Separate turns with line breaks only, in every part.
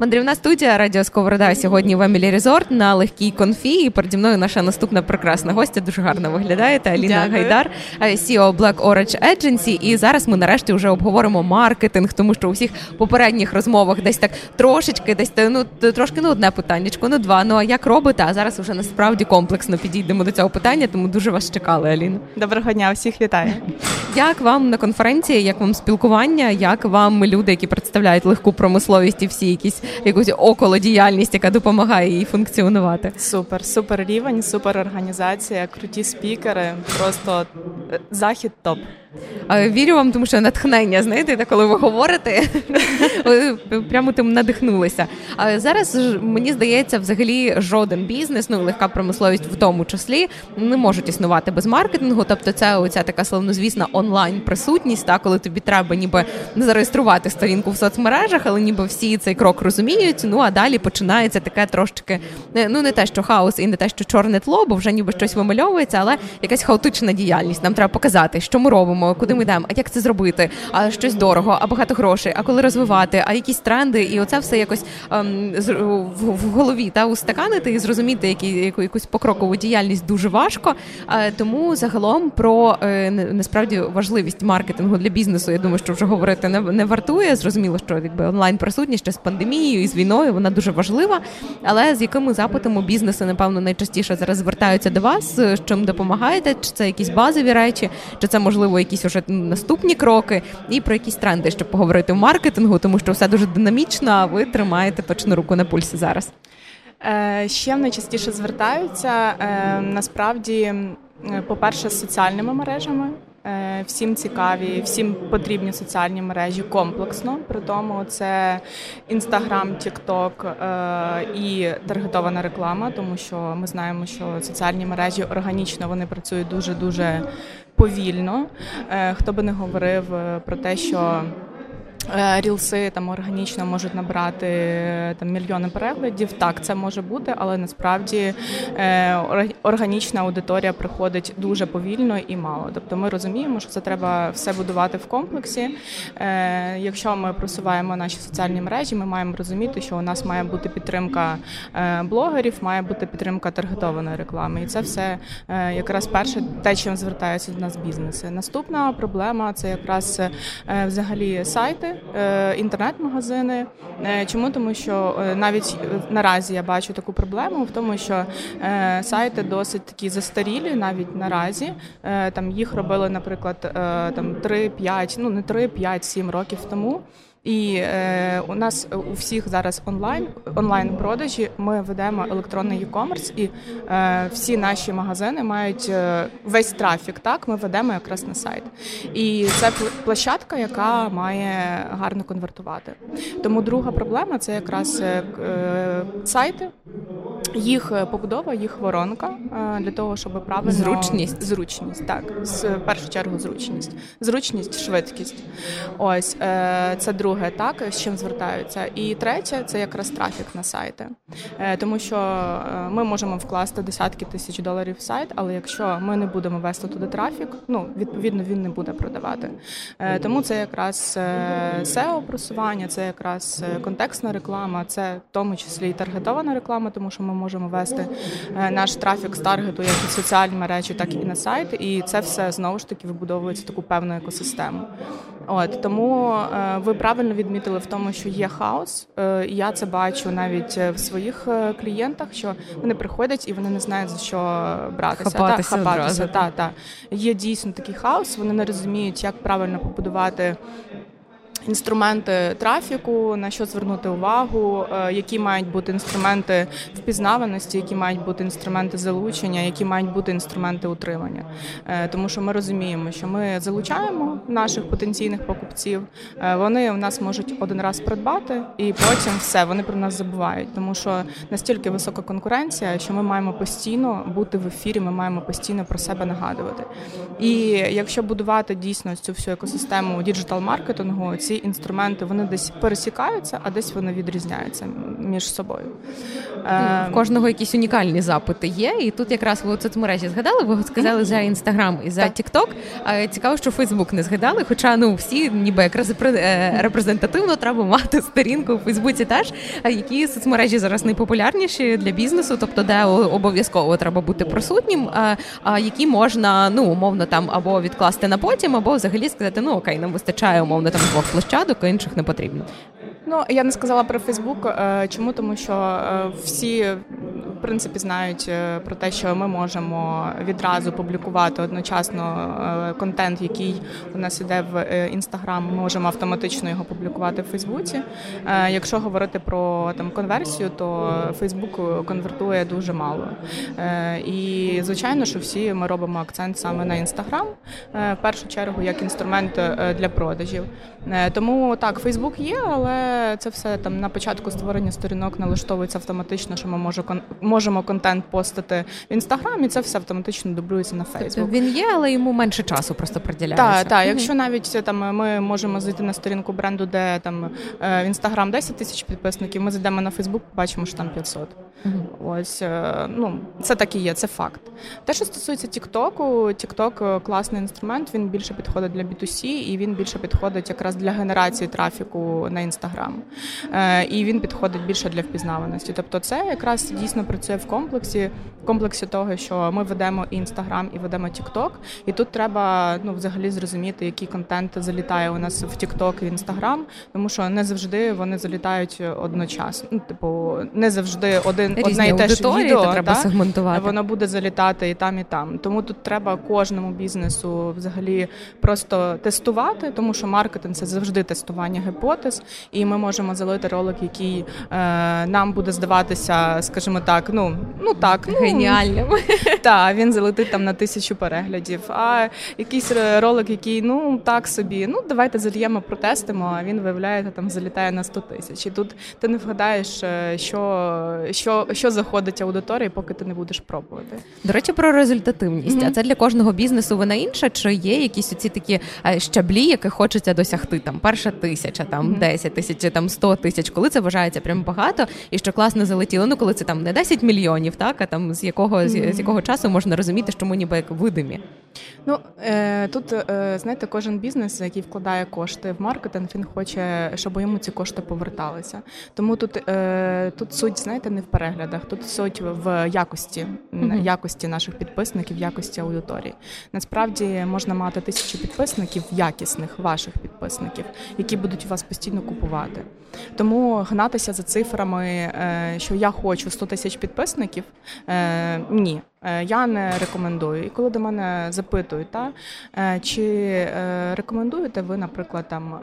Мандрівна студія Радіо Сковорода сьогодні в Емілі Резорт на легкій конфі. І переді мною наша наступна прекрасна гостя. Дуже гарно виглядаєте. Аліна
Дякую.
Гайдар, е, CEO Black Orange Agency. І зараз ми нарешті вже обговоримо маркетинг, тому що у всіх попередніх розмовах десь так трошечки, десь ну трошки ну одне питаннячко, ну два. Ну а як робите? А зараз вже насправді комплексно підійдемо до цього питання, тому дуже вас чекали, Аліна.
Доброго дня, всіх вітаю.
Як вам на конференції, як вам спілкування, як вам люди, які представляють легку промисловість і всі якісь якусь околодіяльність, яка допомагає їй функціонувати?
Супер, супер рівень, супер організація, круті спікери. Просто е, захід топ.
Е, Вірю вам, тому що натхнення, знаєте, коли ви говорите, ви прямо тим надихнулися. А зараз мені здається, взагалі жоден бізнес, ну легка промисловість в тому числі, не можуть існувати без маркетингу. Тобто, це оця така славнозвісна онлайн присутність, та коли тобі треба ніби зареєструвати сторінку в соцмережах, але ніби всі цей крок розуміють. Ну а далі починається таке трошки, е, ну не те, що хаос і не те, що чорне тло, бо вже ніби щось вимальовується, але якась хаотична діяльність. Нам треба показати, що ми робимо, куди ми йдемо, а як це зробити, а щось дорого, а багато грошей, а коли розвивати, а якісь тренди, і оце все якось ем, в, голові та устаканити і зрозуміти, які яку якусь покрокову діяльність дуже важко. Е, тому загалом про е, насправді важливість маркетингу для бізнесу. Я думаю, що вже говорити не, не вартує. Зрозуміло, що якби онлайн присутність ще з пандемією і з війною вона дуже важлива. Але з якими запитами бізнеси, напевно, найчастіше зараз звертаються до вас, з чим допомагаєте? Чи це якісь базові речі, чи це можливо якісь уже наступні кроки, і про якісь тренди, щоб поговорити в маркетингу, тому що все дуже динамічно. А ви тримаєте точно руку на пульсі зараз.
Е, Ще найчастіше звертаються е, насправді, по-перше, з соціальними мережами. Е, Всім цікаві, всім потрібні соціальні мережі комплексно. При тому це Інстаграм, Тікток і таргетована реклама, тому що ми знаємо, що соціальні мережі органічно вони працюють дуже дуже повільно. Е, Хто би не говорив е, про те, що Рілси там органічно можуть набрати е, там мільйони переглядів. Так, це може бути, але насправді е, органічна аудиторія приходить дуже повільно і мало. Тобто ми розуміємо, що це треба все будувати в комплексі. Е, Якщо ми просуваємо наші соціальні мережі, ми маємо розуміти, що у нас має бути підтримка е, блогерів, має бути підтримка таргетованої реклами. І це все е, якраз перше те, чим звертаються до нас бізнеси. Наступна проблема це якраз е, взагалі сайти, е, інтернет-магазини. Е, Чому? Тому що е, навіть е, наразі я бачу таку проблему в тому, що е, сайти досить такі застарілі, навіть наразі. Е, Там їх робили, наприклад, е, там 3-5, ну не 3, 5, 7 років тому. І е, у нас у всіх зараз онлайн онлайн продажі. Ми ведемо електронний e-commerce, і е, всі наші магазини мають е, весь трафік. Так ми ведемо якраз на сайт. І це пл- площадка, яка має гарно конвертувати. Тому друга проблема це якраз е, е, сайти. Їх е, побудова, їх воронка для того, щоб правильно
Зручність.
зручність, так з в першу чергу зручність, зручність, швидкість. Ось це друге, так з чим звертаються. І третє це якраз трафік на сайти, Е, тому що е, ми можемо вкласти десятки тисяч доларів в сайт, але якщо ми не будемо вести туди трафік, ну відповідно він не буде продавати. Е, Тому це якраз SEO просування, це якраз контекстна реклама, це в тому числі і таргетована реклама, тому що ми можемо вести наш трафік з таргету як і соціальні мережі, так і на сайт. І це все знову ж таки вибудовується таку певну екосистему. От тому е, ви правильно відмітили в тому, що є хаос. Е, Я це бачу навіть е, в своїх клієнтах, що вони приходять і вони не знають за що братися.
Хапатися
та, хапатися.
одразу.
Та, та. Є дійсно такий хаос. Вони не розуміють, як правильно побудувати. Інструменти трафіку, на що звернути увагу, е, які мають бути інструменти впізнаваності, які мають бути інструменти залучення, які мають бути інструменти утримання. Е, Тому що ми розуміємо, що ми залучаємо наших потенційних покупців. е, Вони у нас можуть один раз придбати, і потім все вони про нас забувають. Тому що настільки висока конкуренція, що ми маємо постійно бути в ефірі, ми маємо постійно про себе нагадувати. І якщо будувати дійсно цю всю екосистему діджитал маркетингу, ці ці інструменти вони десь пересікаються, а десь вони відрізняються між собою.
В кожного якісь унікальні запити є. І тут якраз ви у соцмережі згадали, ви сказали за інстаграм і за Тікток. Цікаво, що Фейсбук не згадали. Хоча ну всі, ніби якраз репрезентативно треба мати сторінку у Фейсбуці, теж які соцмережі зараз найпопулярніші для бізнесу, тобто де обов'язково треба бути присутнім, а які можна ну умовно там або відкласти на потім, або взагалі сказати, ну окей, нам вистачає умовно там двох площадок, а інших не потрібно.
Ну я не сказала про Фейсбук. Е, чому тому, що е, всі в принципі знають е, про те, що ми можемо відразу публікувати одночасно контент, який у нас іде в інстаграм. Ми можемо автоматично його публікувати в Фейсбуці. Якщо говорити про там конверсію, то Фейсбук конвертує дуже мало. І звичайно, що всі ми робимо акцент саме на інстаграм в першу чергу як інструмент для продажів. Тому так, Фейсбук є, але це все там на початку створення сторінок налаштовується автоматично, що ми може, можемо контент постити в інстаграм, і це все автоматично дублюється на Фейсбук.
Тобто він є, але йому менше часу просто приділяється.
Так, так. Якщо навіть там ми можемо зайти на сторінку бренду, де там е, в інстаграм 10 тисяч підписників, ми зайдемо на Фейсбук, побачимо, що там 500. Угу. Ось е, ну це так і є, це факт. Те, що стосується Тіктоку, Тікток е, класний інструмент. Він більше підходить для B2C і він більше підходить якраз для генерації трафіку на інстаграм. Е, і він підходить більше для впізнаваності. Тобто, це якраз дійсно працює в комплексі, в комплексі того, що ми ведемо і інстаграм, і ведемо Тікток. І тут треба ну, взагалі зрозуміти, який контент залітає у нас в Тікток і в Інстаграм, тому що не завжди вони залітають одночасно. Ну, типу, не завжди один
Різні
одне і те ж відео
треба та, сегментувати.
Воно буде залітати і там, і там. Тому тут треба кожному бізнесу взагалі просто тестувати, тому що маркетинг це завжди тестування гіпотез. І ми можемо залити ролик, який е, нам буде здаватися, скажімо так, ну ну так
ну, геніальним.
Так, він залетить там на тисячу переглядів. А якийсь ролик, який ну так собі, ну давайте зальємо, протестимо. А він виявляється, там залітає на 100 тисяч. І тут ти не вгадаєш, е, що що, що заходить аудиторії, поки ти не будеш пробувати.
До речі, про результативність. Mm-hmm. А це для кожного бізнесу вона інша, чи є якісь оці такі е, щаблі, які хочеться досягти? Там перша тисяча, там mm-hmm. 10 тисяч чи там 100 тисяч, коли це вважається прям багато, і що класно залетіло. Ну коли це там не 10 мільйонів, так а там з якого mm-hmm. з, з якого часу можна розуміти, що ми ніби як видимі.
Ну е, тут е, знаєте, кожен бізнес, який вкладає кошти в маркетинг, він хоче, щоб йому ці кошти поверталися. Тому тут е, тут суть, знаєте, не в переглядах, тут суть в якості якості наших підписників, якості аудиторії. Насправді можна мати тисячу підписників, якісних ваших підписників, які будуть вас постійно купувати. Тому гнатися за цифрами, що я хочу 100 тисяч підписників, ні. Е, я не рекомендую. І коли до мене запитують, та, чи рекомендуєте ви, наприклад, там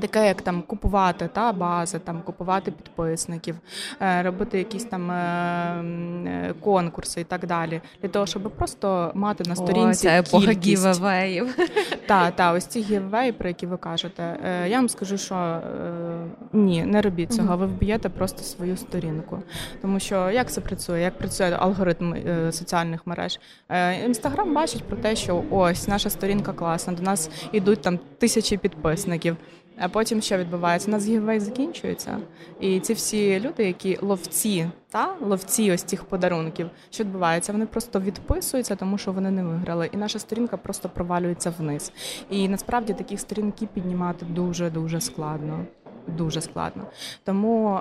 таке, як там купувати та бази, там купувати підписників, е, робити якісь там е, е, конкурси і так далі, для того, щоб просто мати на сторінці
О, це епоха giveaway їв.
Так, так, ось ці giveaway ї, про які ви кажете. Я вам скажу, що ні, не робіть цього. Ви вб'єте просто свою сторінку. Тому що як це працює? Як працює алгоритм соціальних мереж? Інстаграм бачить про те, що ось наша сторінка класна, до нас йдуть там тисячі підписників. А потім що відбувається? У нас гівей закінчується. І ці всі люди, які ловці, та ловці ось цих подарунків, що відбувається? Вони просто відписуються, тому що вони не виграли. І наша сторінка просто провалюється вниз. І насправді такі сторінки піднімати дуже дуже складно. Дуже складно. Тому е,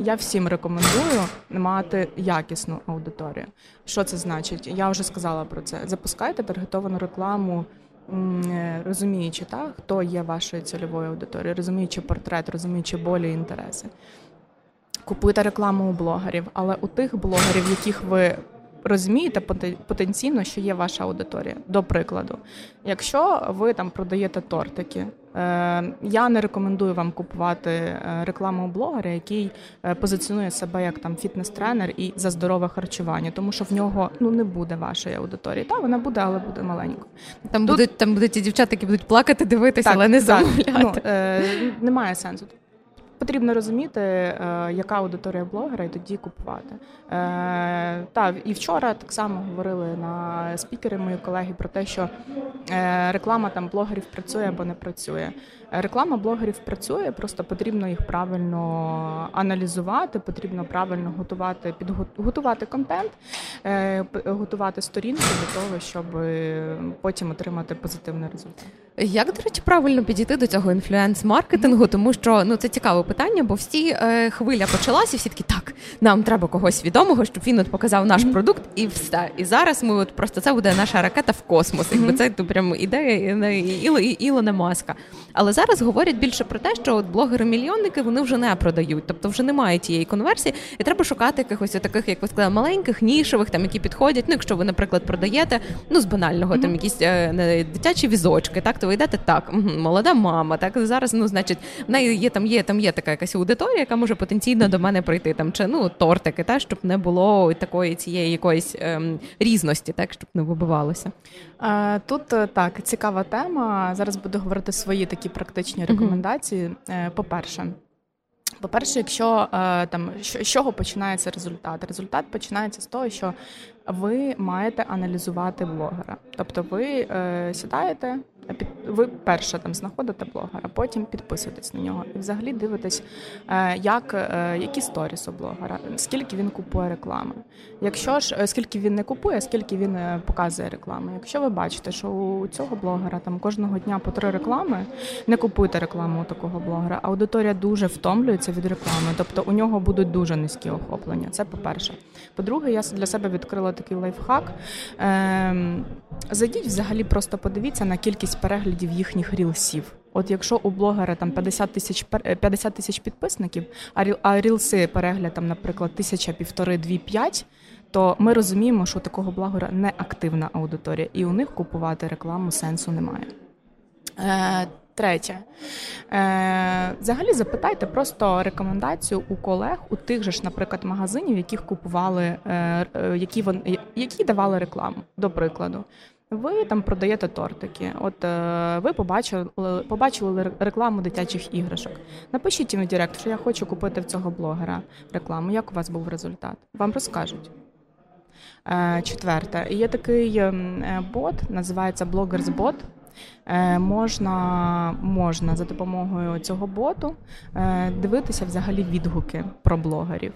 я всім рекомендую мати якісну аудиторію. Що це значить? Я вже сказала про це. Запускайте таргетовану рекламу Е, розуміючи, так, хто є вашою цільовою аудиторією, розуміючи портрет, розуміючи болі і інтереси. Купуйте рекламу у блогерів, але у тих блогерів, яких ви розумієте потенційно, що є ваша аудиторія. До прикладу, якщо ви там продаєте тортики, я не рекомендую вам купувати е, рекламу у блогера, який е, позиціонує себе як там фітнес-тренер і за здорове харчування, тому що в нього ну не буде вашої аудиторії. Та вона буде, але буде маленько.
Там Тут... будуть там будуть ті дівчата, які будуть плакати, дивитися, так, але не замовляти. Ну,
е, Немає сенсу потрібно розуміти, яка аудиторія блогера, і тоді купувати. Та і вчора так само говорили на спікери мої колеги про те, що реклама там блогерів працює або не працює. Реклама блогерів працює, просто потрібно їх правильно аналізувати, потрібно правильно готувати, підготувати контент, е, готувати сторінки для того, щоб е, потім отримати позитивний результат.
Як, до речі, правильно підійти до цього інфлюенс-маркетингу, тому що ну це цікаве питання, бо всі е, хвиля почалася, і всі такі так, нам треба когось відомого, щоб він от показав наш mm-hmm. продукт, і все. І зараз ми от просто це буде наша ракета в космос. Якби mm-hmm. це прям ідея Ілона Маска. Але зараз говорять більше про те, що от блогери-мільйонники вони вже не продають, тобто вже немає тієї конверсії, і треба шукати якихось таких, як ви сказали, маленьких, нішевих, там які підходять. Ну, якщо ви, наприклад, продаєте ну з банального mm-hmm. там якісь е, дитячі візочки, так то ви йдете так, молода мама. Так зараз, ну значить, в неї є там, є там є така якась аудиторія, яка може потенційно до мене прийти там, чи ну тортики, так, щоб не було такої цієї якоїсь ем, різності, так щоб не вибивалося.
Тут е, так цікава тема. Зараз буду говорити свої такі практичні рекомендації. Угу. По-перше, по-перше, якщо е, там з чого починається результат? Результат починається з того, що ви маєте аналізувати блогера. Тобто ви е, сідаєте, ви перше там знаходите блогера, потім підписуєтесь на нього і взагалі дивитесь, е, як, е, які сторіс у блогера, скільки він купує реклами. Якщо ж е, скільки він не купує, скільки він показує реклами. Якщо ви бачите, що у цього блогера там кожного дня по три реклами, не купуйте рекламу у такого блогера. Аудиторія дуже втомлюється від реклами, тобто у нього будуть дуже низькі охоплення. Це по-перше. По-друге, я для себе відкрила такий лайфхак. Ем, зайдіть взагалі, просто подивіться на кількість переглядів їхніх рілсів. От якщо у блогера там 50 тисяч 50 тисяч підписників, а рілси перегляд там, наприклад, тисяча, півтори, дві, п'ять, то ми розуміємо, що такого блогера не активна аудиторія, і у них купувати рекламу сенсу немає. Е, Третє. Е, Взагалі запитайте просто рекомендацію у колег, у тих же ж, наприклад, магазинів, яких купували, е, е які вони які давали рекламу, до прикладу. Ви там продаєте тортики. От е, ви побачили побачили рекламу дитячих іграшок. Напишіть їм в Директ, що я хочу купити в цього блогера рекламу. Як у вас був результат? Вам розкажуть. Е, четверте, є такий ем, е, бот, називається Bloggers Е, можна можна за допомогою цього боту е, дивитися взагалі відгуки про блогерів.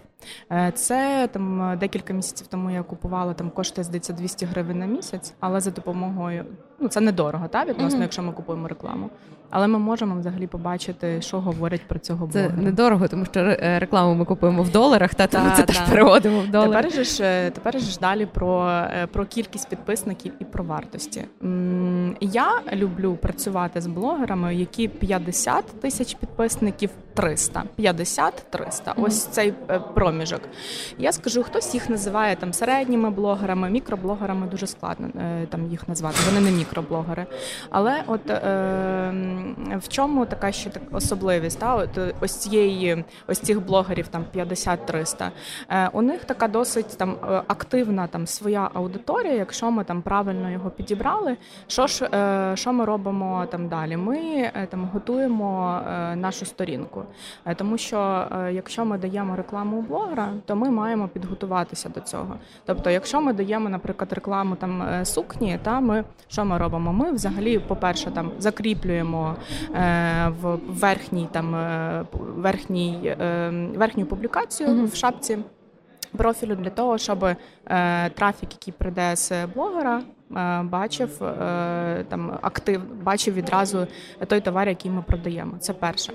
Е, це там декілька місяців тому я купувала там коштує здається 200 гривень на місяць, але за допомогою ну це недорого, та відносно, mm-hmm. якщо ми купуємо рекламу. Але ми можемо взагалі побачити, що говорять про цього блогера.
Це недорого, тому що рекламу ми купуємо в доларах, та тому це та. теж переводимо в долари.
Тепер ж тепер ж далі про, про кількість підписників і про вартості. Я люблю працювати з блогерами, які 50 тисяч підписників, 300. 50-300. Mm-hmm. Ось цей е, проміжок. Я скажу, хтось їх називає там середніми блогерами, мікроблогерами дуже складно е, там їх назвати. Вони не мікроблогери. Але от е, в чому така ще так особливість? Та? От Ось цієї, ось цих блогерів там 50-300. Е, У них така досить там е, активна там своя аудиторія, якщо ми там правильно його підібрали. Що ж, е, що ми робимо там далі? Ми е, там готуємо е, нашу сторінку. Е, тому що е, якщо ми даємо рекламу у блогера, то ми маємо підготуватися до цього. Тобто, якщо ми даємо, наприклад, рекламу там е, сукні, та ми що ми робимо? Ми взагалі, по-перше, там закріплюємо в верхній там верхній верхню публікацію mm-hmm. в шапці профілю для того, щоб е, трафік, який прийде з блогера, е, бачив е, там актив, бачив відразу той товар, який ми продаємо. Це перше.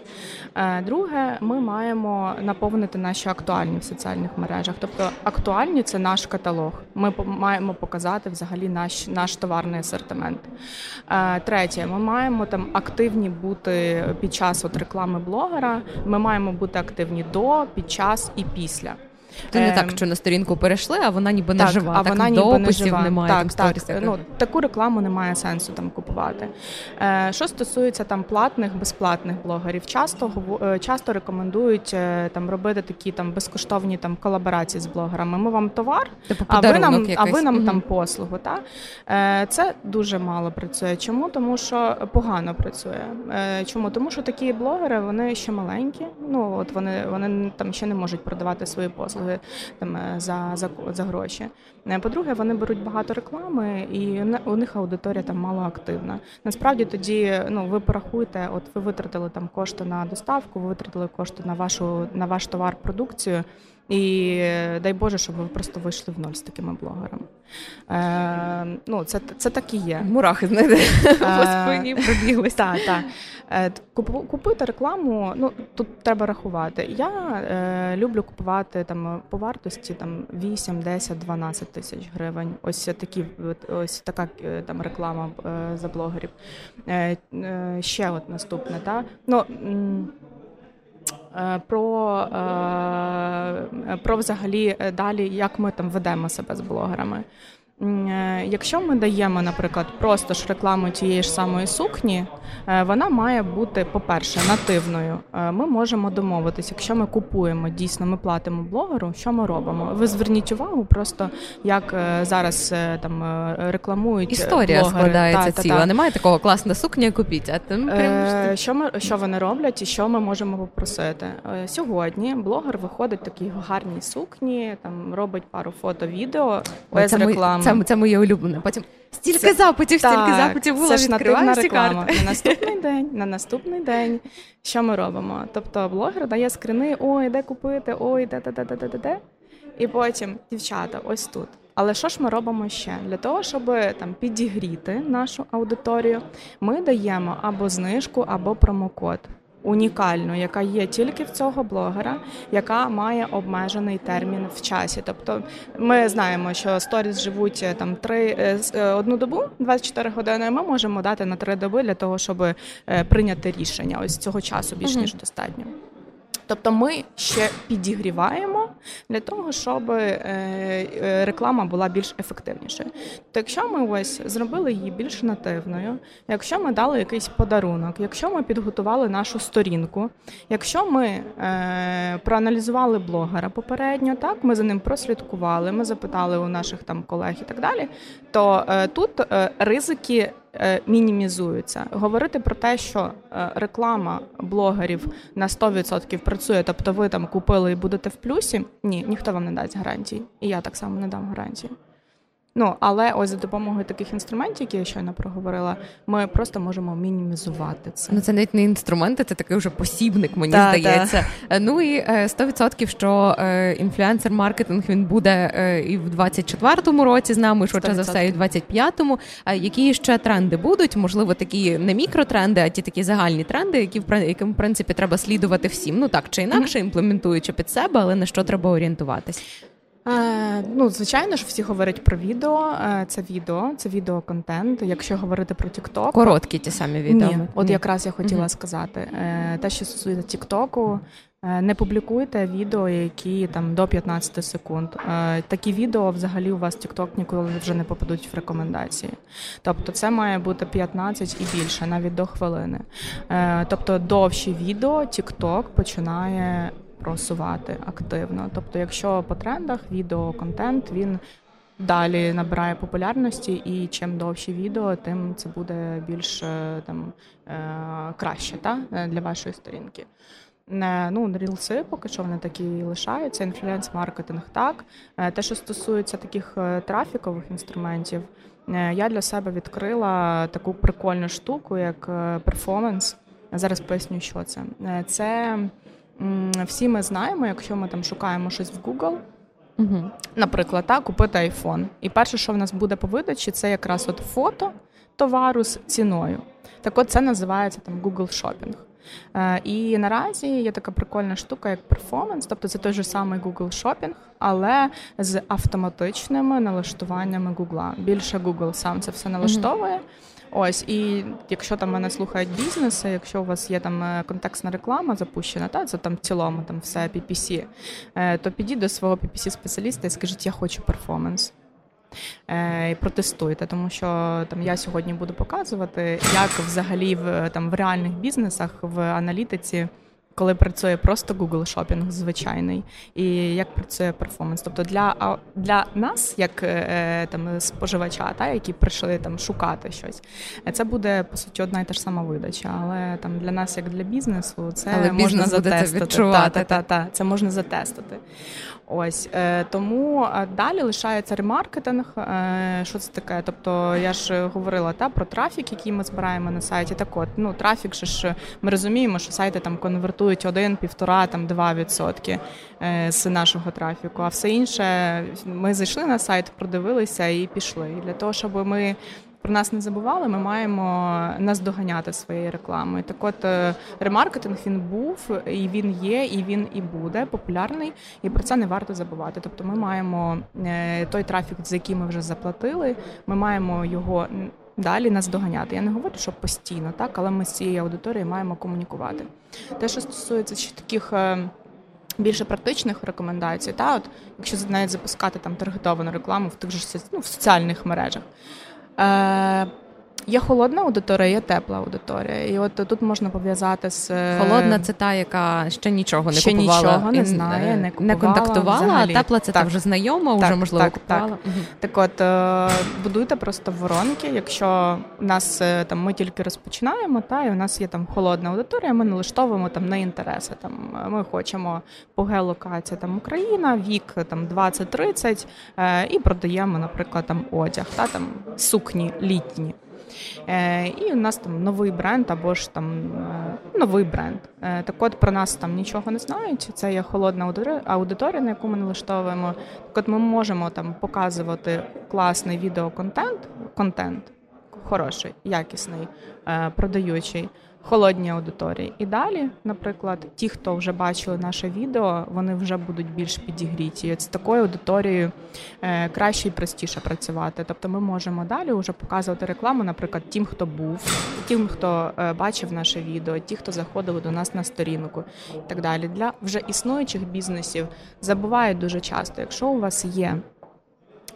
Е, друге, ми маємо наповнити наші актуальні в соціальних мережах. Тобто актуальні це наш каталог. Ми маємо показати взагалі наш наш товарний асортимент. Е, третє, ми маємо там активні бути під час от реклами блогера. Ми маємо бути активні до, під час і після.
Це не так, ем, що на сторінку перейшли, а вона ніби не жива. А так вона ніби не жива. немає.
Так, там так. Ну, Таку рекламу немає сенсу там купувати. Е, Що стосується там платних, безплатних блогерів, часто е, часто рекомендують е, там робити такі там безкоштовні там колаборації з блогерами. Ми вам товар,
типу а ви нам якийсь.
а ви нам угу. там послугу. Та? Е, Це дуже мало працює. Чому? Тому що погано працює. Е, Чому? Тому що такі блогери вони ще маленькі. Ну от вони вони там ще не можуть продавати свої послуги там е, за за, за гроші. Е, по-друге, вони беруть багато реклами, і у них аудиторія там мало активна. Насправді тоді ну ви порахуйте, от ви витратили там кошти на доставку, ви витратили кошти на вашу на ваш товар, продукцію. І дай Боже, щоб ви просто вийшли в ноль з такими блогерами. Е, ну, Це це так і є.
Мурахи знаєте, по спині пробіглися.
Так, так. Е, купити рекламу, ну тут треба рахувати. Я е, люблю купувати там по вартості там 8, 10, 12 тисяч гривень. Ось такі ось така е, там реклама е, за блогерів. Е, е, Ще от наступне, та ну. Е, про е, про взагалі далі, як ми там ведемо себе з блогерами. Е, якщо ми даємо, наприклад, просто ж рекламу тієї ж самої сукні, е, вона має бути, по-перше, нативною. Е, ми можемо домовитися, якщо ми купуємо, дійсно ми платимо блогеру, що ми робимо? Ви зверніть увагу, просто як зараз там рекламують
історія
блогери.
складається та, ціла. Немає такого класна сукня, купіть. А
там прям... що ми що вони роблять і що ми можемо попросити сьогодні? Блогер виходить в такій гарній сукні, там робить пару фото, відео без реклами.
Це це моє улюблене. Потім стільки це, запитів, так, стільки запитів було, це відкриваю всі карти.
На наступний день, на наступний день. Що ми робимо? Тобто блогер дає скрини, ой, де купити, ой, де, де, де, де, де, де. І потім, дівчата, ось тут. Але що ж ми робимо ще? Для того, щоб там підігріти нашу аудиторію, ми даємо або знижку, або промокод унікальну, яка є тільки в цього блогера, яка має обмежений термін в часі. Тобто ми знаємо, що сторіс живуть е, там три е, е, одну добу, 24 години. Ми можемо дати на три доби для того, щоб прийняти рішення. Ось цього часу більш ніж достатньо. Тобто ми ще підігріваємо для того, щоб е, е, реклама була більш ефективнішою. То якщо ми ось зробили її більш нативною, якщо ми дали якийсь подарунок, якщо ми підготували нашу сторінку, якщо ми е, проаналізували блогера попередньо, так ми за ним прослідкували, ми запитали у наших там колег і так далі, то тут ризики мінімізуються. Говорити про те, що е, реклама блогерів на 100% працює, тобто ви там купили і будете в плюсі. Ні, ніхто вам не дасть гарантій, і я так само не дам гарантії. Ну, але ось за допомогою таких інструментів, які я щойно проговорила, ми просто можемо мінімізувати це.
Ну це навіть не інструменти, це такий вже посібник, мені да, здається. Да. Ну і 100% е, що е, інфлюенсер-маркетинг він буде е, і в 24-му році з нами, швидше за все, і в 25-му. А які ще тренди будуть? Можливо, такі не мікротренди, а ті такі загальні тренди, які яким в принципі треба слідувати всім. Ну так чи інакше, mm-hmm. імплементуючи під себе, але на що треба орієнтуватись.
Е, Ну, звичайно ж, всі говорять про відео. Е, це відео, це відеоконтент. Якщо говорити про TikTok...
короткі ті самі відео.
Ні, От Ні. якраз я хотіла mm-hmm. сказати, е, те, що стосується Тіктоку, е, не публікуйте відео, які там до 15 секунд. Е, такі відео взагалі у вас TikTok ніколи вже не попадуть в рекомендації. Тобто, це має бути 15 і більше, навіть до хвилини. Е, тобто, довші відео TikTok починає просувати активно. Тобто, якщо по трендах відеоконтент він далі набирає популярності, і чим довші відео, тим це буде більш е, там е, краще та, для вашої сторінки. Не, ну, рілси поки що вони такі лишаються. Інфлюенс-маркетинг так. Е, те, що стосується таких трафікових інструментів, я для себе відкрила таку прикольну штуку, як перформанс. Зараз поясню, що це. Це всі ми знаємо, якщо ми там шукаємо щось в Google, угу. наприклад, так, купити iPhone. І перше, що в нас буде по видачі, це якраз от фото товару з ціною. Так от це називається там Google Shopping. Е, і наразі є така прикольна штука, як перформанс, тобто це той же самий Google Shopping, але з автоматичними налаштуваннями Google. Більше Google сам це все налаштовує. Ось, і якщо там мене слухають бізнеси, якщо у вас є там е, контекстна реклама запущена, та це там в цілому там все PPC, е, то підіть до свого PPC спеціаліста і скажіть, я хочу перформанс. Е, і протестуйте, тому що там я сьогодні буду показувати, як взагалі в там в реальних бізнесах в аналітиці коли працює просто Google шопінг звичайний, і як працює перформанс. Тобто для для нас, як е, там споживача, та які прийшли там шукати щось, це буде по суті одна і та ж сама видача. Але там для нас, як для бізнесу, це
Але
можна
бізнес
затестити.
Це
та, та, та, та, це можна затестити. Ось е, тому далі лишається ремаркетинг. Е, що це таке? Тобто я ж говорила та про трафік, який ми збираємо на сайті. Так от ну трафік, ж ми розуміємо, що сайти там конвертують один, півтора, там два відсотки е, з нашого трафіку. А все інше ми зайшли на сайт, продивилися і пішли. І для того, щоб ми про нас не забували, ми маємо наздоганяти своєю рекламою. Так, от е, ремаркетинг він був, і він є, і він і буде популярний, і про це не варто забувати. Тобто, ми маємо е, той трафік, за який ми вже заплатили. Ми маємо його. Далі нас доганяти. Я не говорю, що постійно, так, але ми з цією аудиторією маємо комунікувати. Те, що стосується ще таких е, більше практичних рекомендацій, та от якщо навіть запускати там таргетовану рекламу в тих же ну, в соціальних мережах, Е, Є холодна аудиторія, є тепла аудиторія. І от тут можна пов'язати з
е, холодна, це та, яка ще нічого не
ще
купувала,
нічого не знає, не купувала,
не контактувала.
Взагалі.
А тепла це так. та вже знайома,
так,
вже можливо
так,
купувала.
Так, угу. так от е, будуйте просто воронки. Якщо у нас там ми тільки розпочинаємо, та і у нас є там холодна аудиторія, ми налаштовуємо там на інтереси. Там ми хочемо по геолокації там Україна, вік там 20-30 і продаємо, наприклад, там одяг, та там сукні літні. Е, і у нас там новий бренд або ж там е, новий бренд. Е, так от про нас там нічого не знають. Це є холодна аудиторія, на яку ми налаштовуємо. Так от ми можемо там показувати класний відеоконтент, контент хороший, якісний, продаючий холодній аудиторії. І далі, наприклад, ті, хто вже бачили наше відео, вони вже будуть більш підігріті. І З такою аудиторією е, краще і простіше працювати. Тобто, ми можемо далі вже показувати рекламу, наприклад, тим, хто був, тим, хто е, бачив наше відео, ті, хто заходили до нас на сторінку, і так далі. Для вже існуючих бізнесів забувають дуже часто, якщо у вас є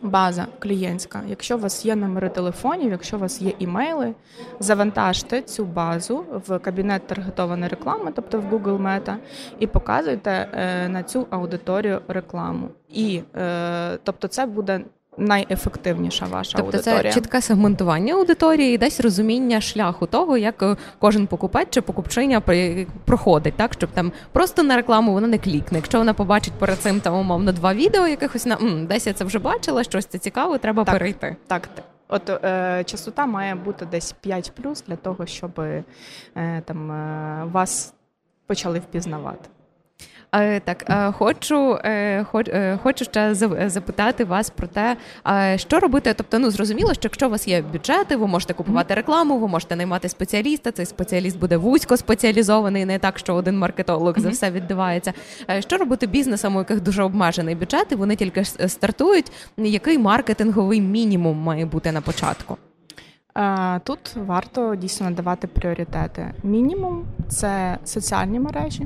база клієнтська. Якщо у вас є номери телефонів, якщо у вас є імейли, завантажте цю базу в кабінет таргетованої реклами, тобто в Google Meta, і показуйте е, на цю аудиторію рекламу. І е, тобто, це буде найефективніша ваша
тобто
аудиторія.
це чітке сегментування аудиторії і десь розуміння шляху того, як е, кожен покупець чи покупчиня проходить, так щоб там просто на рекламу вона не клікне. Якщо вона побачить перед цим там умовно два відео, якихось на м, десь я це вже бачила, щось це цікаво, треба
так,
перейти.
Так, так. От е, частота має бути десь 5 плюс для того, щоб е, там е, вас почали впізнавати.
Так, хочу е, е, хочу ще запитати вас про те, що робити. Тобто, ну зрозуміло, що якщо у вас є бюджети, ви можете купувати рекламу, ви можете наймати спеціаліста. Цей спеціаліст буде вузько спеціалізований, не так, що один маркетолог за все віддавається. Е, що робити бізнесам, у яких дуже обмежений бюджет, і вони тільки стартують. Який маркетинговий мінімум має бути на початку?
Тут варто дійсно надавати пріоритети. Мінімум це соціальні мережі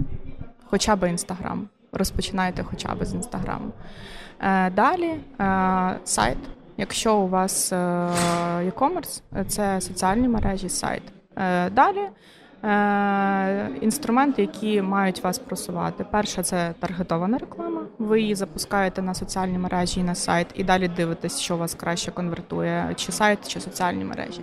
хоча б інстаграм. Розпочинайте хоча б з інстаграму. Е, далі е, сайт. Якщо у вас е, e-commerce, це соціальні мережі, сайт. Далі інструменти, які мають вас просувати. Перше, це таргетована реклама. Ви її запускаєте на соціальні мережі і на сайт, і далі дивитесь, що вас краще конвертує, чи сайт, чи соціальні мережі.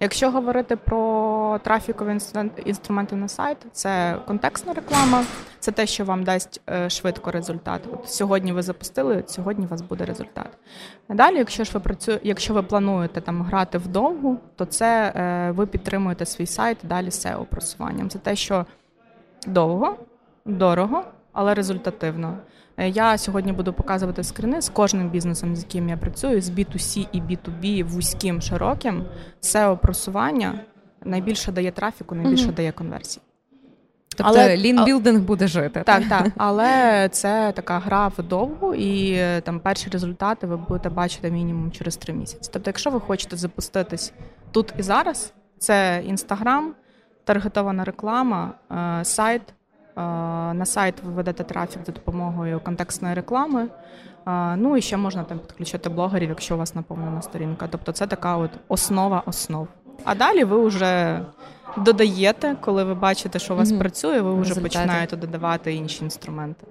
Якщо говорити про трафікові інструменти на сайт, це контекстна реклама, це те, що вам дасть е, швидко результат. От сьогодні ви запустили, сьогодні у вас буде результат. Далі, якщо ж ви працює, якщо ви плануєте там грати вдовгу, то це е, ви підтримуєте свій сайт далі SEO просуванням. Це те, що довго, дорого, але результативно. Е, я сьогодні буду показувати скрини з кожним бізнесом, з яким я працюю, з B2C і B2B вузьким, широким. SEO просування найбільше дає трафіку, найбільше дає конверсії.
Тобто але, лінбілдинг буде жити.
Так, так. Але це така гра вдовгу, і там перші результати ви будете бачити мінімум через три місяці. Тобто, якщо ви хочете запуститись тут і зараз, це інстаграм, таргетована реклама, е, сайт. Е, на сайт ви ведете трафік за допомогою контекстної реклами. Ну і ще можна там підключити блогерів, якщо у вас наповнена сторінка. Тобто це така от основа основ. А далі ви вже додаєте, коли ви бачите, що у вас mm-hmm. працює, ви вже Результати. починаєте додавати інші інструменти.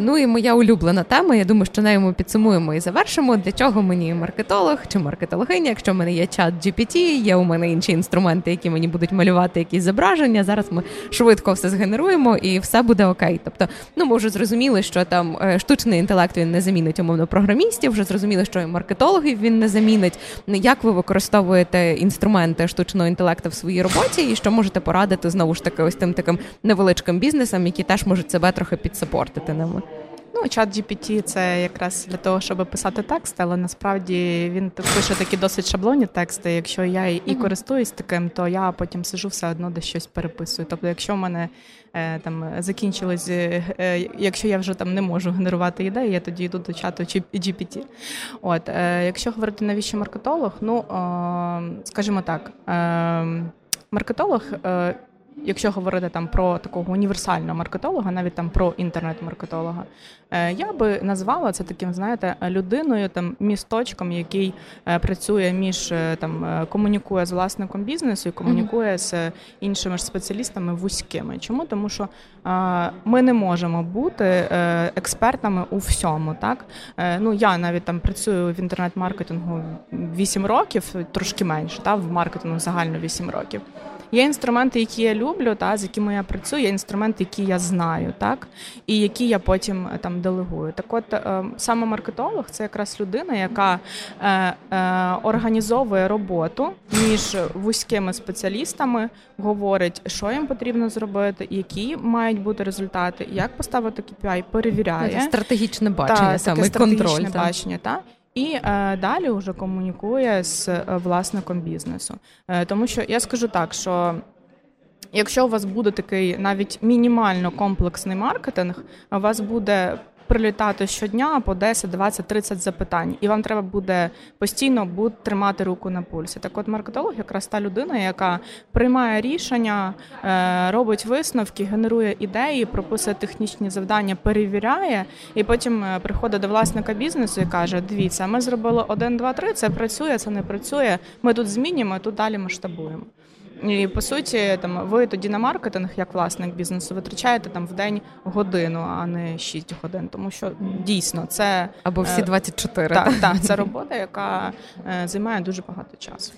Ну і моя улюблена тема. Я думаю, що нею ми підсумуємо і завершимо. Для чого мені маркетолог чи маркетологиня? Якщо в мене є чат GPT, є у мене інші інструменти, які мені будуть малювати якісь зображення. Зараз ми швидко все згенеруємо і все буде окей. Тобто, ну ми вже зрозуміли, що там е, штучний інтелект він не замінить умовно програмістів. Вже зрозуміли, що і маркетологів він не замінить. Як ви використовуєте інструменти штучного інтелекту в своїй роботі, і що можете порадити знову ж таки ось тим таким невеличким бізнесам, які теж можуть себе трохи підсапортити ними?
Ну, чат GPT це якраз для того, щоб писати текст, але насправді він пише такі досить шаблонні тексти. Якщо я і mm-hmm. користуюсь таким, то я потім сижу все одно десь щось переписую. Тобто, якщо в мене е, там закінчилось, е, е, якщо я вже там не можу генерувати ідеї, я тоді йду до чату GPT. От, е, якщо говорити навіщо маркетолог, ну е, скажімо так, е, маркетолог якщо говорити там про такого універсального маркетолога, навіть там про інтернет-маркетолога, е, я би назвала це таким, знаєте, людиною там місточком, який е, працює між е, там комунікує з власником бізнесу і комунікує mm-hmm. з іншими ж спеціалістами вузькими. Чому? Тому що ми не можемо бути експертами у всьому. Так ну я навіть там працюю в інтернет-маркетингу 8 років, трошки менше, та в маркетингу загально 8 років. Є інструменти, які я люблю, та з якими я працюю, є інструменти, які я знаю, так і які я потім е, там делегую. Так, от е, саме маркетолог це якраз людина, яка е, е, організовує роботу між вузькими спеціалістами, говорить, що їм потрібно зробити, які мають бути результати, як поставити KPI, перевіряє
це стратегічне бачення, та, саме контроль
бачення, та. І е, далі вже комунікує з е, власником бізнесу. Е, тому що я скажу так, що якщо у вас буде такий навіть мінімально комплексний маркетинг, у вас буде прилітати щодня по 10, 20, 30 запитань, і вам треба буде постійно буде тримати руку на пульсі. Так, от маркетолог, якраз та людина, яка приймає рішення, е, робить висновки, генерує ідеї, прописує технічні завдання, перевіряє, і потім е, приходить до власника бізнесу і каже: Дивіться, ми зробили 1, 2, 3, це працює, це не працює. Ми тут змінюємо, тут далі масштабуємо. І по суті, там ви тоді на маркетинг, як власник бізнесу, витрачаєте там в день годину, а не 6 годин. Тому що дійсно це
або всі 24.
Е, так, та, це робота, яка е, займає дуже багато часу.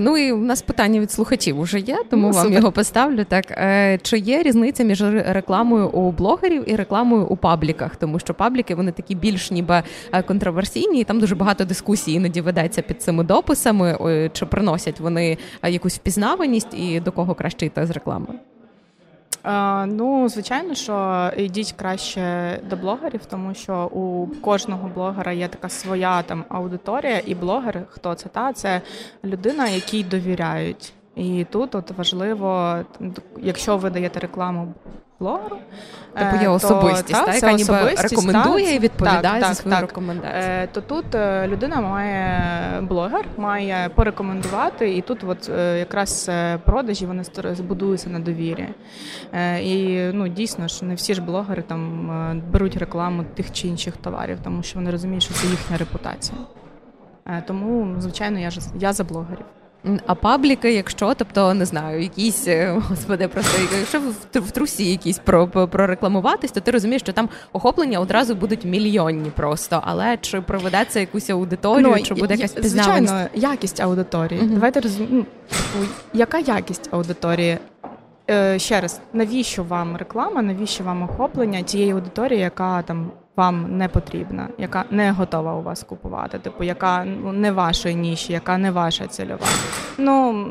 Ну і у нас питання від слухачів уже є, тому ну, вам супер. його поставлю. Так е, чи є різниця між рекламою у блогерів і рекламою у пабліках? Тому що пабліки вони такі більш ніби е, контроверсійні, і там дуже багато дискусій іноді ведеться під цими дописами, чи приносять вони е, якусь впізнаваність, і до кого краще йти з реклами?
Ну, звичайно, що йдіть краще до блогерів, тому що у кожного блогера є така своя там аудиторія, і блогер, хто це та це людина, якій довіряють. І тут от важливо, якщо ви даєте рекламу блогеру.
Тобто є особистість, то, та, яка ніби рекомендує та, і відповідає так, за свою так, рекомендацію.
Е, то тут е, людина має блогер, має порекомендувати, і тут от е, якраз продажі вони збудуються на довірі. І ну дійсно ж не всі ж блогери там беруть рекламу тих чи інших товарів, тому що вони розуміють, що це їхня репутація. Тому, звичайно, я ж я за блогерів.
А пабліки, якщо, тобто не знаю, якісь е, господи, просто якщо в, в трусі якісь про, прорекламуватись, то ти розумієш, що там охоплення одразу будуть мільйонні просто. Але чи проведеться якусь аудиторію, ну, чи буде якась пізнаваність?
Звичайно, якість аудиторії. Uh-huh. Давайте розуміємо, ну, яка якість аудиторії? Е, Ще раз, навіщо вам реклама, навіщо вам охоплення тієї аудиторії, яка там вам не потрібна, яка не готова у вас купувати, типу, яка ну, не вашої ніші, яка не ваша цільова. Ну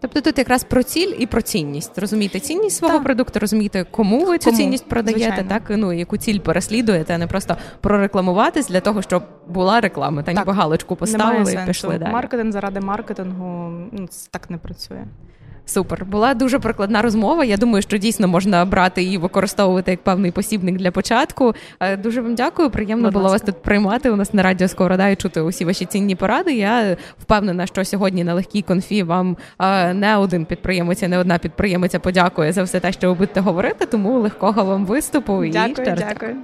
Тобто тут якраз про ціль і про цінність. Розумієте цінність свого так. продукту, розумієте, кому ви цю кому? цінність продаєте, Звичайно. так ну яку ціль переслідуєте, а не просто прорекламуватись для того, щоб була реклама. Та ніби галочку поставили і пішли далі.
Маркетинг заради маркетингу ну, так не працює.
Супер, була дуже прикладна розмова. Я думаю, що дійсно можна брати і використовувати як певний посібник для початку. Е, дуже вам дякую. Приємно було вас тут приймати. У нас на радіо Сковорода і чути усі ваші цінні поради. Я впевнена, що сьогодні на легкій конфі вам е, не один підприємець, не одна підприємиця подякує за все те, що ви будете говорити. Тому легкого вам виступу
дякую, і дякую.